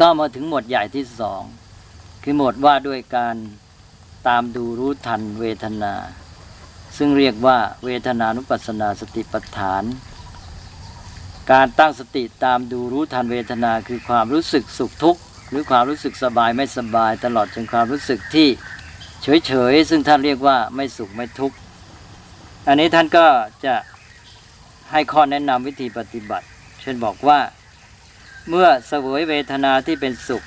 ก็มาถึงหมวดใหญ่ที่สองคือหมวดว่าด้วยการตามดูรู้ทันเวทนา ซึ่งเรียกว่าเวทนานุปัสสนาสติปัฏฐาน การตั้งสติตามดูรู้ทันเวทนาคือความรู้สึกสุขทุกข์หรือความรู้สึกสบายไม่สบาย ตลอดจนความรู้สึกที่เฉยๆซึ่งท่านเรียกว่าไม่สุขไม่ทุกข์อันนี้ท่านก็จะให้ข้อแนะนำวิธีปฏิบัติ เช่นบอกว่า เมื่อเสวยเวทนาที่เป็นสุข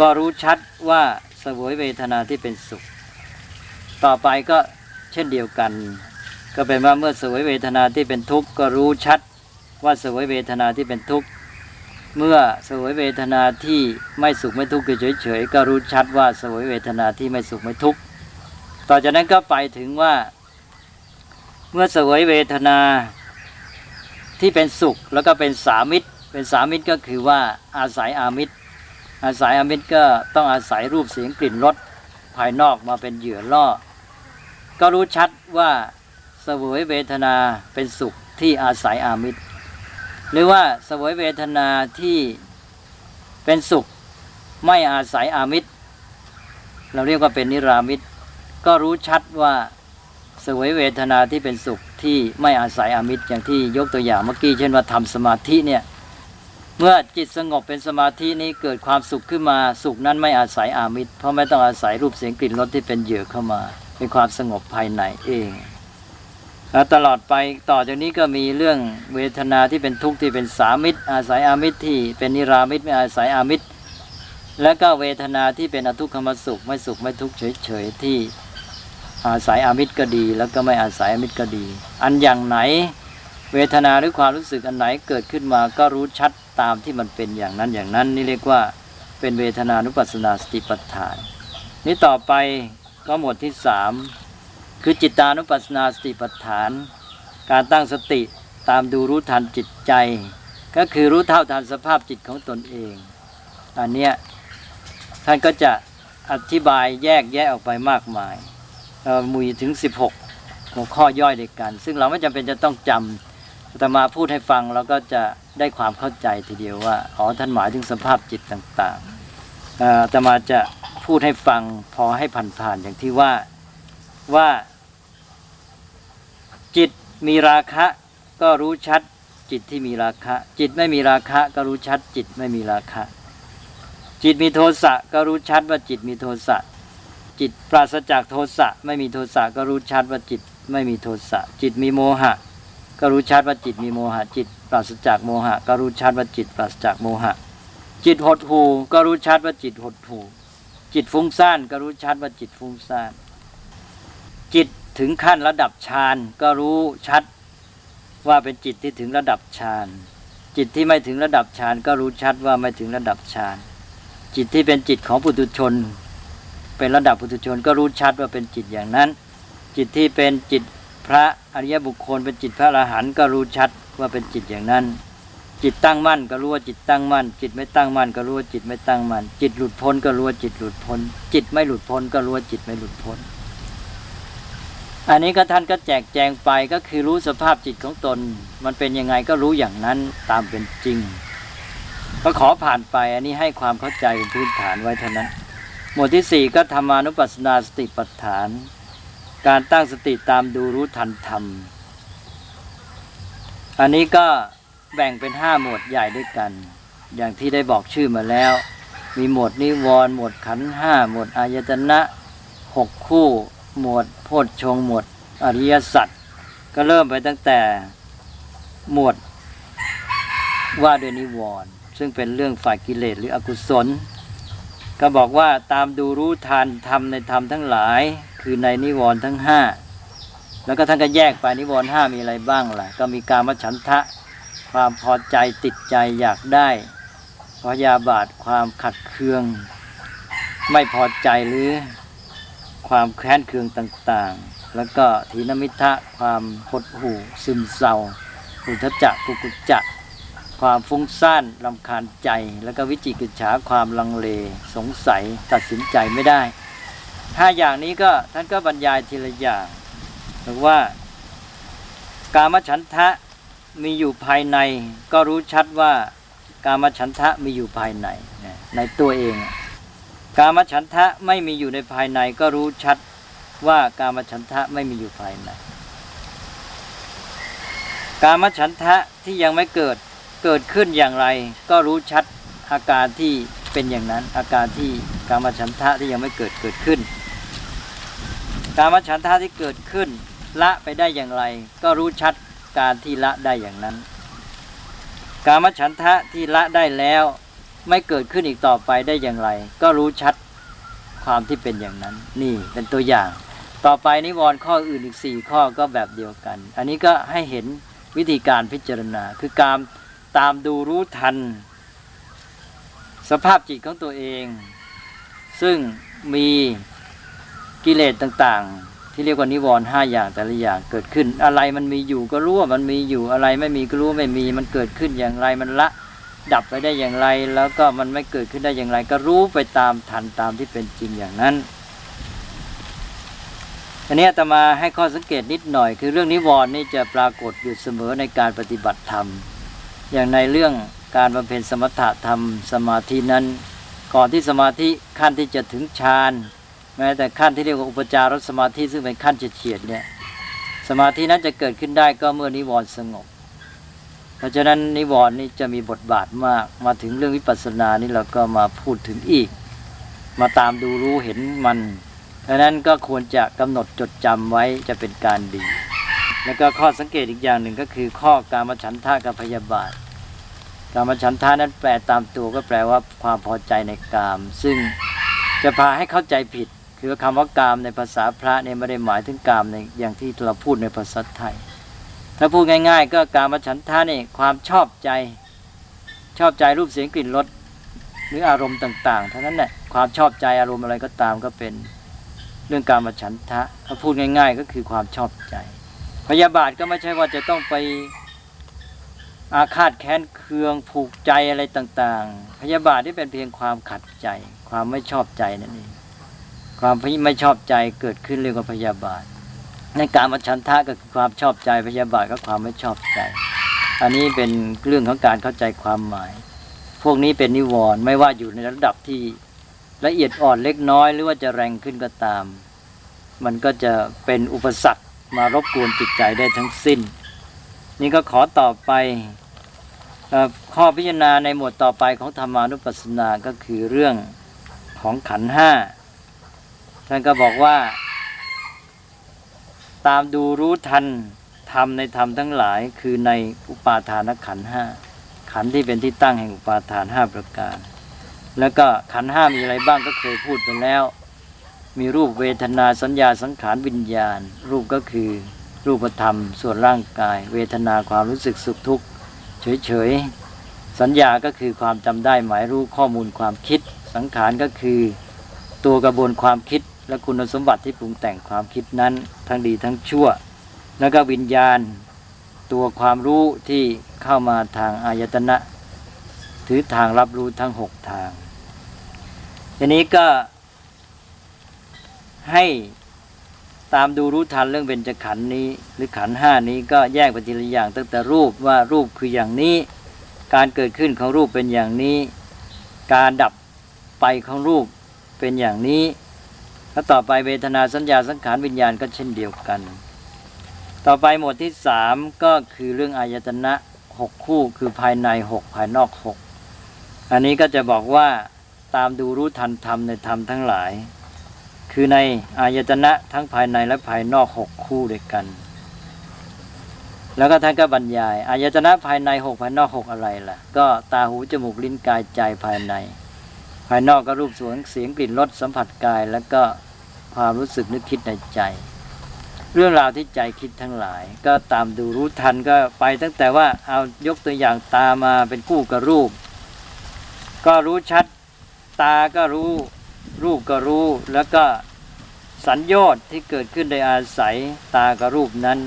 ก็รู้ชัดว่าเสวยเวทนาที่เป็นสุข ต่อไปก็เช่นเดียวกัน ก็เป็นว่าเมื่อเสวยเวทนาที่เป็นทุกข์ก็รู้ชัดว่าเสวยเวทนาที่เป็นทุกข์เมื่อเสวยเวทนาที่ไม่สุขไม่ทุกข์คือเฉยๆก็รู้ชัดว่าเสวยเวทนาที่ไม่สุขไม่ทุกข์ต่อจากนั้นก็ไปถึงว่า เมื่อเสวยเวทนาที่เป็นสุขแล้วก็เป็นสามิตร เป็นสามิตรก็คือว่าอาศัยอามิตร อาศัยอามิตรก็ต้องอาศัยรูปเสียงกลิ่นรสภายนอกมาเป็นเหยื่อล่อ ก็รู้ชัดว่าเสวยเวทนาเป็นสุขที่อาศัยอามิตร หรือว่าเสวยเวทนาที่เป็นสุขไม่อาศัยอามิตร เราเรียกว่าเป็นนิรามิตร ก็รู้ชัดว่าเสวยเวทนาที่เป็นสุขที่ไม่อาศัยอามิตรอย่างที่ยกตัวอย่างเมื่อกี้เช่นว่าทำสมาธิเนี่ย เมื่อจิตสงบเป็นสมาธินี้เกิดความสุขขึ้นมาสุขนั้นไม่อาศัยอามิตร เพราะไม่ต้องอาศัยรูปเสียงกลิ่นรสที่เป็นเหยื่อเข้ามา เป็นความสงบภายในเองแล้วตลอดไปต่อจากนี้ก็มีเรื่องเวทนาที่เป็นทุกข์ที่เป็นสามิตร อาศัยอามิตรที่เป็นนิรามิตรไม่อาศัยอามิตร และก็เวทนาที่เป็นอทุกขมสุขไม่สุขไม่ทุกข์เฉยๆที่อาศัยอามิตรก็ดี แล้วก็ไม่อาศัยอามิตรก็ดี อันอย่างไหน เวทนาหรือความรู้สึกอันไหนเกิดขึ้นมาก็รู้ชัด ตามที่มันเป็นอย่างนั้นอย่างนั้น นี่เรียกว่าเป็นเวทนานุปัสสนาสติปัฏฐาน นี่ต่อไปก็หมวดที่สามคือจิตานุปัสสนาสติปัฏฐาน การตั้งสติตามดูรู้ทันจิตใจ ก็คือรู้เท่าทันสภาพจิตของตนเอง อันเนี้ยท่านก็จะอธิบายแยกแยะออกไปมากมายมุยถึง 16 หัวข้อย่อยเดียกัน ซึ่งเราไม่จำเป็นจะต้องจำ ตมาพูดให้ฟังเราก็จะได้ความเข้าใจทีเดียวว่าอ๋อท่านหมายถึงสภาพจิตต่างๆแตมาจะพูดให้ฟังพอให้ผ่านๆอย่างที่ว่าว่าจิตมีราคะก็รู้ชัดจิตที่มีราคะ จิตไม่มีราคะก็รู้ชัดจิตไม่มีราคะ จิตมีโทสะก็รู้ชัดว่าจิตมีโทสะจิตปราศจากโทสะไม่มีโทสะก็รู้ชัดว่าจิตไม่มีโทสะจิตมีโมหะ ก็รู้ชัดว่าจิตมีโมหะจิต ปราศจากโมหะ ก็รู้ชัดว่าจิตปราศจากโมหะ จิตหดหูก็รู้ชัดว่าจิตหดหูจิตฟุ้งซ่านก็รู้ชัดว่าจิตฟุ้งซ่าน จิตถึงขั้นระดับฌานก็รู้ชัดว่าเป็นจิตที่ถึงระดับฌานจิตที่ไม่ถึงระดับฌานก็รู้ชัดว่าไม่ถึงระดับฌานจิตที่เป็นจิตของปุถุชน เป็นระดับปุถุชนก็รู้ชัดว่าเป็นจิตอย่างนั้น จิตที่เป็นจิต พระอริยบุคคลเป็นจิตพระอรหันต์ก็รู้ชัดว่าเป็นจิตอย่างนั้น จิตตั้งมั่นก็รู้ว่าจิตตั้งมั่น จิตไม่ตั้งมั่นก็รู้ว่าจิตไม่ตั้งมั่น จิตหลุดพ้นก็รู้ว่าจิตหลุดพ้น จิตไม่หลุดพ้นก็รู้ว่าจิตไม่หลุดพ้น อันนี้ก็ท่านก็แจกแจงไปก็คือรู้สภาพจิตของตน มันเป็นยังไงก็รู้อย่างนั้นตามเป็นจริง ก็ขอผ่านไปอันนี้ให้ความเข้าใจพื้นฐานไว้เท่านั้น หมวดที่สี่ก็ธรรมานุปัสสนาสติปัฏฐาน การตั้งสติตามดูรู้ทันธรรม อันนี้ก็แบ่งเป็นห้าหมวดใหญ่ด้วยกัน อย่างที่ได้บอกชื่อมาแล้ว มีหมวดนิวรณ์หมวดขันห้าหมวดอายตนะหกคู่ หมวดโพชฌงหมวดอริยสัจก็เริ่มไปตั้งแต่หมวดว่าด้วยนิวรณ์ซึ่งเป็นเรื่องฝ่ายกิเลสหรืออกุศล ก็บอกว่าตามดูรู้ทันทำในธรรมทั้งหลาย คือในนิวรณ์ทั้งห้าแล้วก็ท่านก็แยกไปนิวรณ์ห้ามีอะไรบ้างล่ะ ก็มีการมฉันทะ ความพอใจติดใจอยากได้พยาบาทความขัดเคือง ไม่พอใจหรือความแค้นเคืองต่างๆ แล้วก็ทีนมิทะความหดหู่ซึมเศร้าอุทจักกุกุจักความฟุ้งซ่านลำคาญใจ แล้วก็วิจิกิจฉาความลังเล สงสัยตัดสินใจไม่ได้ ห้าอย่างนี้ก็ท่านก็บรรยายทีละอย่างบอว่า กามฉันทะมีอยู่ภายใน ก็รู้ชัดว่า การมฉันทะมีอยู่ภายในในตัวเอง การมฉันทะไม่มีอยู่ในภายใน ก็รู้ชัดว่าการมฉันทะไม่มีอยู่ภายใน การมฉันทะที่ยังไม่เกิดเกิดขึ้นอย่างไร ก็รู้ชัดอาการที่เป็นอย่างนั้นอาการที่การมฉันทะที่ยังไม่เกิดเกิดขึ้น การมฉันทะที่เกิดขึ้น ละไปได้อย่างไร ก็รู้ชัดการที่ละได้อย่างนั้น การมฉันทะที่ละได้แล้วไม่เกิดขึ้นอีกต่อไปได้อย่างไร ก็รู้ชัดความที่เป็นอย่างนั้น นี่เป็นตัวอย่าง ต่อไปนิวรณ์ข้ออื่นอีกสี่ข้อก็แบบเดียวกัน อันนี้ก็ให้เห็นวิธีการพิจารณา คือการตามดูรู้ทัน สภาพจิตของตัวเอง ซึ่งมี กิเลสต่างๆ ที่เรียกว่านิวรณ์ห้าอย่างแต่ละอย่างเกิดขึ้น อะไรมันมีอยู่ก็รู้ว่ามันมีอยู่อะไรไม่มีก็รู้ว่าไม่มีมันเกิดขึ้นอย่างไรมันละดับไปได้อย่างไร แล้วก็มันไม่เกิดขึ้นได้อย่างไร ก็รู้ไปตามทันตามที่เป็นจริงอย่างนั้นอันนี้ตมาให้ข้อสังเกตนิดหน่อย คือเรื่องนิวรณ์นี่จะปรากฏอยู่เสมอในการปฏิบัติธรรม อย่างในเรื่องการบำเพ็ญสมถะธรรมสมาธินั้น ก่อนที่สมาธิขั้นที่จะถึงฌาน แม้แต่ขั้นที่เรียกว่าอุปจารสมาธิซึ่งเป็นขั้นเฉียดๆเนี่ยสมาธินั้นจะเกิดขึ้นได้ก็เมื่อนิวรณ์สงบ เพราะฉะนั้นนิวรณ์นี่จะมีบทบาทมากมาถึงเรื่องวิปัสสนานี่เราก็มาพูดถึงอีก มาตามดูรู้เห็นมันดังนั้นก็ควรจะกำหนดจดจำไว้จะเป็นการดี แล้วก็ข้อสังเกตอีกอย่างหนึ่งก็คือ ข้อการมฉันทะกับพยาบาทการมฉันทะนั้นแปลตามตัวก็แปลว่าความพอใจในกาม ซึ่งจะพาให้เข้าใจผิด คือคำว่ากามในภาษาพระเนี่ยไม่ได้หมายถึงกามในอย่างที่เราพูดในภาษาไทย ถ้าพูดง่าย ๆ ก็กามฉันทะนี่ความชอบใจ ชอบใจรูปเสียงกลิ่นรสหรืออารมณ์ต่างๆเท่านั้นแหละความชอบใจอารมณ์อะไรก็ตามก็เป็นเรื่องการมฉันทะถ้าพูดง่าย ๆ ก็คือความชอบใจ พยาบาทก็ไม่ใช่ว่าจะต้องไปอาฆาตแค้นเคืองผูกใจอะไรต่าง ๆ พยาบาทที่เป็นเพียงความขัดใจ ความไม่ชอบใจนั่นเอง ความไม่ชอบใจเกิดขึ้นเรียกว่าพยาบาทในการมฉันทะก็คือความชอบใจพยาบาทก็ความไม่ชอบใจ อันนี้เป็นเรื่องของการเข้าใจความหมาย พวกนี้เป็นนิวรณ์ไม่ว่าอยู่ในระดับที่ละเอียดอ่อนเล็กน้อยหรือว่าจะแรงขึ้นก็ตาม มันก็จะเป็นอุปสรรคมารบกวนจิตใจได้ทั้งสิ้น นี่ก็ขอต่อไปข้อพิจารณาในหมวดต่อไปของธรรมานุปัสสนาก็คือเรื่องของขันห้า ท่านก็บอกว่า ตามดูรู้ทันธรรมในธรรมทั้งหลาย คือในอุปาทานขันห้าขันที่เป็นที่ตั้งแห่งอุปาทานห้าประการ แล้วก็ขันห้ามีอะไรบ้างก็เคยพูดไปแล้ว มีรูปเวทนาสัญญาสังขารวิญญาณ รูปก็คือรูปธรรม ส่วนร่างกาย เวทนาความรู้สึกสุขทุกข์เฉยๆสัญญาก็คือความจำได้หมายรู้ข้อมูลความคิด สังขารก็คือตัวกระบวนความคิด และคุณสมบัติที่ปรุงแต่งความคิดนั้นทั้งดีทั้งชั่ว แล้วก็วิญญาณตัวความรู้ที่เข้ามาทางอายตนะ ถือทางรับรู้ทั้งหกทางทีนี้ก็ให้ตามดูรู้ทันเรื่องเบญจขันธ์นี้ หรือขันธ์ห้านี้ก็แยกไปทีละอย่างตั้งแต่รูปว่ารูปคืออย่างนี้ การเกิดขึ้นของรูปเป็นอย่างนี้ การดับไปของรูปเป็นอย่างนี้ แล้วต่อไปเวทนาสัญญาสังขารวิญญาณก็เช่นเดียวกัน ต่อไปหมวดที่สามก็คือเรื่องอายตนะหกคู่คือภายในหกภายนอกหกอันนี้ก็จะบอกว่าตามดูรู้ทันธรรมในธรรมทั้งหลาย คือในอายตนะทั้งภายในและภายนอกหกคู่ด้วยกัน แล้วก็ท่านก็บรรยายอายตนะภายในหกภายนอกหกอะไรล่ะ ก็ตาหูจมูกลิ้นกายใจภายใน ภายนอกก็รูปสวงเสียงกลิ่นรสสัมผัสกาย แล้วก็ ความรู้สึกนึกคิดในใจ เรื่องราวที่ใจคิดทั้งหลาย ก็ตามดูรู้ทันก็ไปตั้งแต่ว่าเอายกตัวอย่างตามาเป็นคู่กับรูป ก็รู้ชัด ตาก็รู้ รูปก็รู้ แล้วก็สัญญอดที่เกิดขึ้นโดยอาศัยตากับรูปนั้น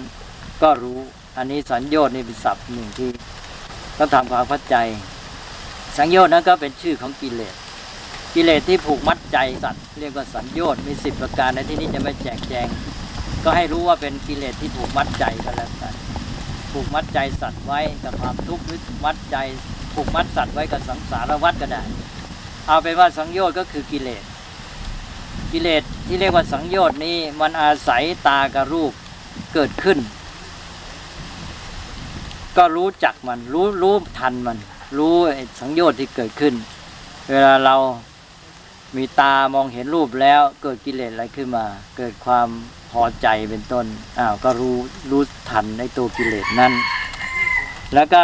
ก็รู้อันนี้สัญญอดนี่เป็นศัพท์หนึ่งที่ต้องทำความเข้าใจ สัญญอดนั้นก็เป็นชื่อของกิเลส กิเลสที่ผูกมัดใจสัตว์เรียกว่าสัญญอดมีสิบประการในที่นี้จะไม่แจกแจง ก็ให้รู้ว่าเป็นกิเลสที่ผูกมัดใจก็แล้วกันผูกมัดใจสัตว์ไว้กับความทุกข์หรือมัดใจผูกมัดสัตว์ไว้กับสังสารวัฏก็ได้ เอาเป็นว่าสังโยชน์ก็คือกิเลส กิเลสที่เรียกว่าสังโยชน์นี้มันอาศัยตากับรูปเกิดขึ้น ก็รู้จักมันรู้รู้ทันมัน รู้สังโยชน์ที่เกิดขึ้น เวลาเรา มีตามองเห็นรูปแล้วเกิดกิเลสอะไรขึ้นมา เกิดความพอใจเป็นต้นอ้าวก็รู้รู้ทันในตัวกิเลสนั้น แล้วก็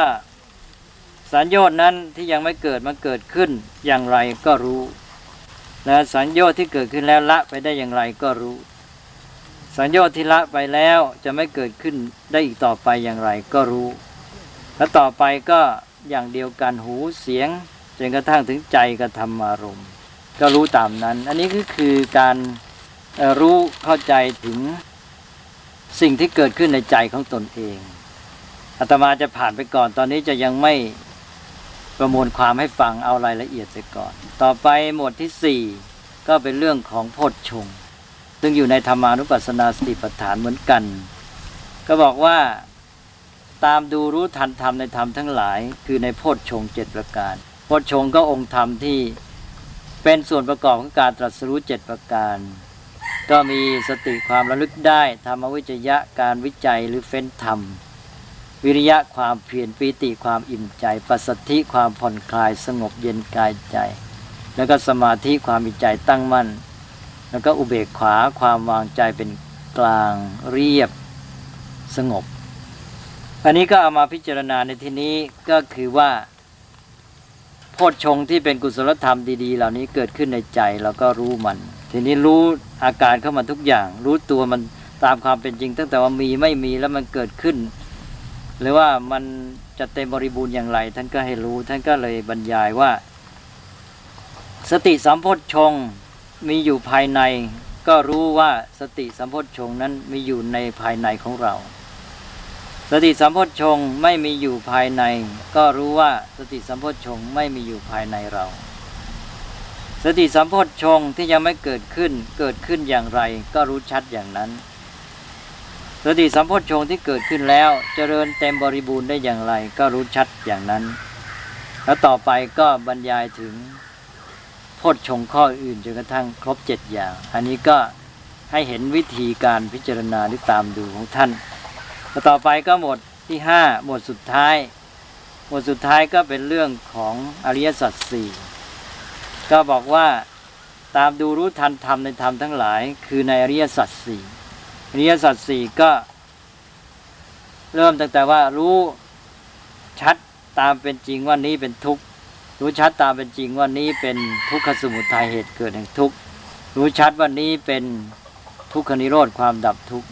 สัญญชน์นั้นที่ยังไม่เกิดมันเกิดขึ้นอย่างไรก็รู้และสัญญชน์ที่เกิดขึ้นแล้วละไปได้อย่างไรก็รู้ สัญญชน์ที่ละไปแล้วจะไม่เกิดขึ้นได้อีกต่อไปอย่างไรก็รู้ และต่อไปก็อย่างเดียวกันหูเสียงจนกระทั่งถึงใจกระทำอารมณ์ ก็รู้ตามนั้น อันนี้ก็คือการรู้เข้าใจถึงสิ่งที่เกิดขึ้นในใจของตนเองอาตมาจะผ่านไปก่อนตอนนี้จะยังไม่ประมวลความให้ฟังเอารายละเอียดเสียก่อน ต่อไปหมวดที่สี่ก็เป็นเรื่องของโพชฌงซึ่งอยู่ในธรรมานุปัสสนาสติปัฏฐานเหมือนกัน ก็บอกว่าตามดูรู้ทันธรรมในธรรมทั้งหลาย คือในโพชฌงเจ็ดประการโพชฌงก็องค์ธรรมที่ เป็นส่วนประกอบของการตรัสรู้เจ็ดประการ ก็มีสติความระลึกได้ ธรรมวิจยะการวิจัยหรือเฟ้นธรรม วิริยะความเพียรปีติความอิ่มใจ ปัสสธิความผ่อนคลายสงบเย็นกายใจ แล้วก็สมาธิความมีใจตั้งมั่น แล้วก็อุเบกขาความวางใจเป็นกลางเรียบสงบ อันนี้ก็เอามาพิจารณาในที่นี้ก็คือว่า โพชฌงที่เป็นกุศลธรรมดีๆ เหล่านี้เกิดขึ้นในใจเราก็รู้มัน ทีนี้รู้อาการเข้ามาทุกอย่าง รู้ตัวมันตามความเป็นจริง ตั้งแต่ว่ามีไม่มีแล้วมันเกิดขึ้น หรือว่ามันจะเต็มบริบูรณ์อย่างไร ท่านก็ให้รู้ ท่านก็เลยบรรยายว่า สติสัมโพชฌงมีอยู่ภายใน ก็รู้ว่าสติสัมโพชฌงนั้นมีอยู่ในภายในของเรา สติสัมโพชฌงไม่มีอยู่ภายใน ก็รู้ว่าสติสัมโพชฌงไม่มีอยู่ภายในเรา สติสัมโพชฌงที่ยังไม่เกิดขึ้นเกิดขึ้นอย่างไร ก็รู้ชัดอย่างนั้น สติสัมโพชฌงที่เกิดขึ้นแล้วเจริญเต็มบริบูรณ์ได้อย่างไร ก็รู้ชัดอย่างนั้น แล้วต่อไปก็บรรยายถึงโพชฌงข้ออื่นจนกระทั่งครบเจ็ดอย่าง อันนี้ก็ให้เห็นวิธีการพิจารณาหรือตามดูของท่าน ต่อไปก็หมวดที่ห้าหมวดสุดท้าย หมวดสุดท้ายก็เป็นเรื่องของอริยสัจสี่ก็บอกว่าตามดูรู้ทันธรรมในธรรมทั้งหลาย คือในอริยสัจสี่อริยสัจสี่ก็ เริ่มตั้งแต่ว่ารู้ชัดตามเป็นจริงว่านี้เป็นทุกข์รู้ชัดตามเป็นจริงว่านี้เป็นทุกขสมุทัยเหตุเกิดแห่งทุกข์รู้ชัดว่านี้เป็นทุกขนิโรธความดับทุกข์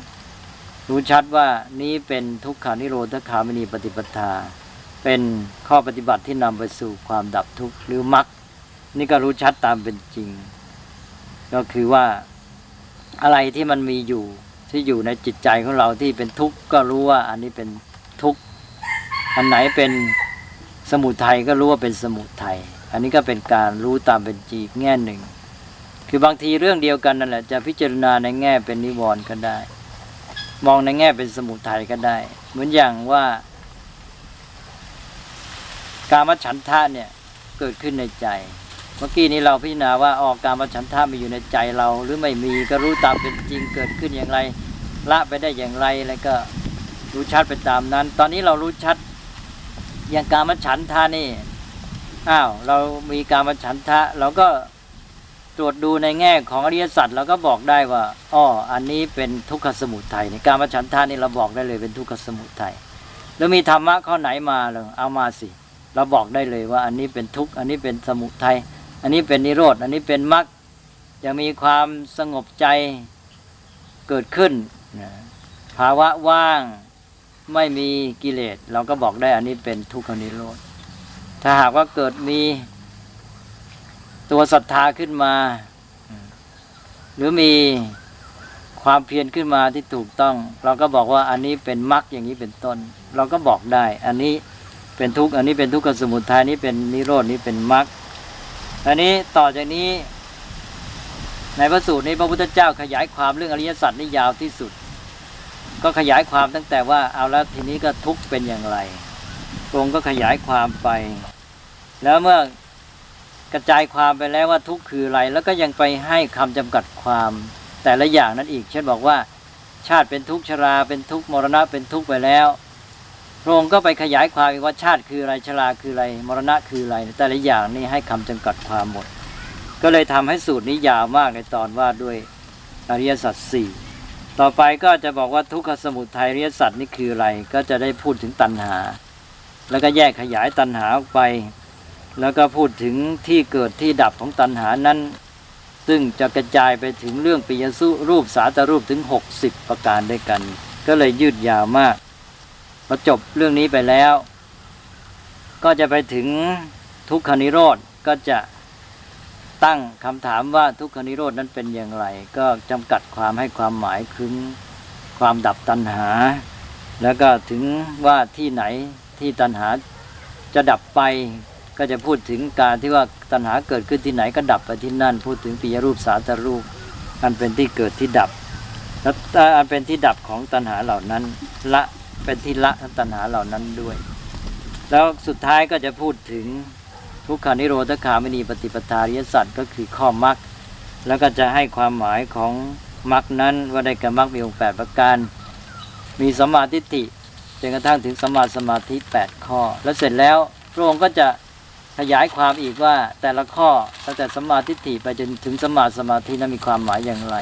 รู้ชัดว่านี้เป็นทุกขานิโรธคามินีปฏิปทา เป็นข้อปฏิบัติที่นำไปสู่ความดับทุกข์หรือมรรคนี่ก็รู้ชัดตามเป็นจริง ก็คือว่าอะไรที่มันมีอยู่ที่อยู่ในจิตใจของเราที่เป็นทุกข์ก็รู้ว่าอันนี้เป็นทุกข์อันไหนเป็นสมุทัยก็รู้ว่าเป็นสมุทัยอันนี้ก็เป็นการรู้ตามเป็นจริงแง่หนึ่ง คือบางทีเรื่องเดียวกันนั่นแหละจะพิจารณาในแง่เป็นนิวรณ์ก็ได้ มองในแง่เป็นสมุทัยก็ได้ เหมือนอย่างว่า การมฉันทะเนี่ยเกิดขึ้นในใจ เมื่อกี้นี้เราพิจารณาว่าออกการมฉันทะมีอยู่ในใจเรา หรือไม่มีก็รู้ตามเป็นจริงเกิดขึ้นอย่างไร ละไปได้อย่างไรแล้วก็รู้ชัดไปตามนั้น ตอนนี้เรารู้ชัดอย่างการมฉันทะนี่อ้าวเรามีการมฉันทะเราก็ ตรวจดูในแง่ของอริยสัจเราก็บอกได้ว่าอ้ออันนี้เป็นทุกขสมุทัยในการมฉันทะนี่เราบอกได้เลยเป็นทุกขสมุทัยแล้วมีธรรมะข้อไหนมาเราเอามาสิ เราบอกได้เลยว่า อันนี้เป็นทุกข์อันนี้เป็นสมุทัยอันนี้เป็นนิโรธอันนี้เป็นมรรคจะมีความสงบใจเกิดขึ้นภาวะว่างไม่มีกิเลส เราก็บอกได้อันนี้เป็นทุกขนิโรธถ้าหากว่าเกิดมี ตัวศรัทธาขึ้นมา หรือมีความเพียรขึ้นมาที่ถูกต้อง เราก็บอกว่าอันนี้เป็นมรรคอย่างนี้เป็นต้น เราก็บอกได้ อันนี้เป็นทุกข์อันนี้เป็นทุกขสมุทัยนี้เป็นนิโรดนี้เป็นมรรคอันนี้ต่อจากนี้ ในพระสูตรนี้พระพุทธเจ้าขยายความเรื่องอริยสัจนี่ยาวที่สุด ก็ขยายความตั้งแต่ว่าเอาแล้วทีนี้ก็ทุกข์เป็นอย่างไรตรงค์ก็ขยายความไป แล้วเมื่อ กระจายความไปแล้วว่าทุกข์คืออะไร แล้วก็ยังไปให้คำจำกัดความแต่ละอย่างนั้นอีก เช่นบอกว่า ชาติเป็นทุกข์ชราเป็นทุกข์มรณะเป็นทุกข์ไปแล้วพระองค์ก็ไปขยายความอีกว่าชาติคืออะไรชราคืออะไร มรณะคืออะไรแต่ละอย่างนี่ให้คำจำกัดความหมด ก็เลยทำให้สูตรนี้ยาวมากในตอนว่าด้วยอริยสัจสี่ต่อไปก็จะบอกว่าทุกขสมุทัยอริยสัจนี่คืออะไร ก็จะได้พูดถึงตัณหา แล้วก็แยกขยายตัณหาออกไป แล้วก็พูดถึงที่เกิดที่ดับของตัณหานั้น ซึ่งจะกระจายไปถึงเรื่องปิยสุรูปสาตรูปถึง 60 ประการด้วยกัน ก็เลยยืดยาวมากพอจบเรื่องนี้ไปแล้ว ก็จะไปถึงทุกขนิโรธก็จะตั้งคำถามว่าทุกขนิโรธนั้นเป็นอย่างไร ก็จำกัดความให้ความหมายถึงความดับตัณหา แล้วก็ถึงว่าที่ไหนที่ตัณหาจะดับไป ก็จะพูดถึงการที่ว่าตัณหาเกิดขึ้นที่ไหนก็ดับไปที่นั่น พูดถึงปิยรูปสาตรูป อันเป็นที่เกิดที่ดับ แล้วอันเป็นที่ดับของตัณหาเหล่านั้นละเป็นที่ละตัณหาเหล่านั้นด้วย แล้วสุดท้ายก็จะพูดถึงทุกขานิโรธคามินีปฏิปทาริยสัตว์ก็คือข้อมรรคแล้วก็จะให้ความหมายของมรรคนั้นว่าได้แก่มรรคมีองค์แประการ มีสัมมาทิฏฐิจนกระทั่งถึงสัมมาสมาธิแปดข้อ แล้วเสร็จแล้วพระองค์ก็จะ ขยายความอีกว่าแต่ละข้อตั้งแต่สัมมาทิฏฐิไปจนถึงสัมมาสมาธินั้นมีความหมายอย่างไร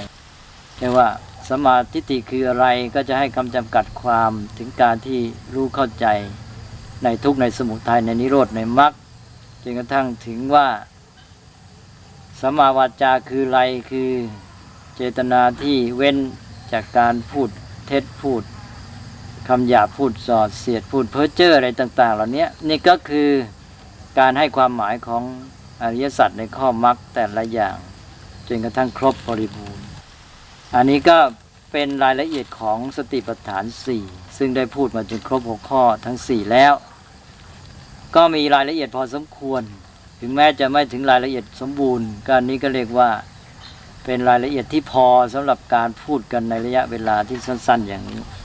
เรียกว่าสัมมาทิฏฐิคืออะไรก็จะให้คำจำกัดความถึงการที่รู้เข้าใจในทุกในสมุทัยในนิโรธในมรรคจนกระทั่งถึงว่าสัมมาวาจาคืออะไรคือเจตนาที่เว้นจากการพูดเท็จพูดคำหยาพูดสอดเสียดพูดเพ้อเจ้ออะไรต่าง ๆ เหล่านี้นี่ก็คือ การให้ความหมายของอริยสัจในข้อมรรคแต่ละอย่างจนกระทั่งครบบริบูรณ์ อันนี้ก็เป็นรายละเอียดของสติปัฏฐานสี่ซึ่งได้พูดมาจนครบหัวข้อทั้งสี่แล้ว ก็มีรายละเอียดพอสมควร ถึงแม้จะไม่ถึงรายละเอียดสมบูรณ์การนี้ก็เรียกว่าเป็นรายละเอียดที่พอสำหรับการพูดกันในระยะเวลาที่สั้น ๆ อย่างนี้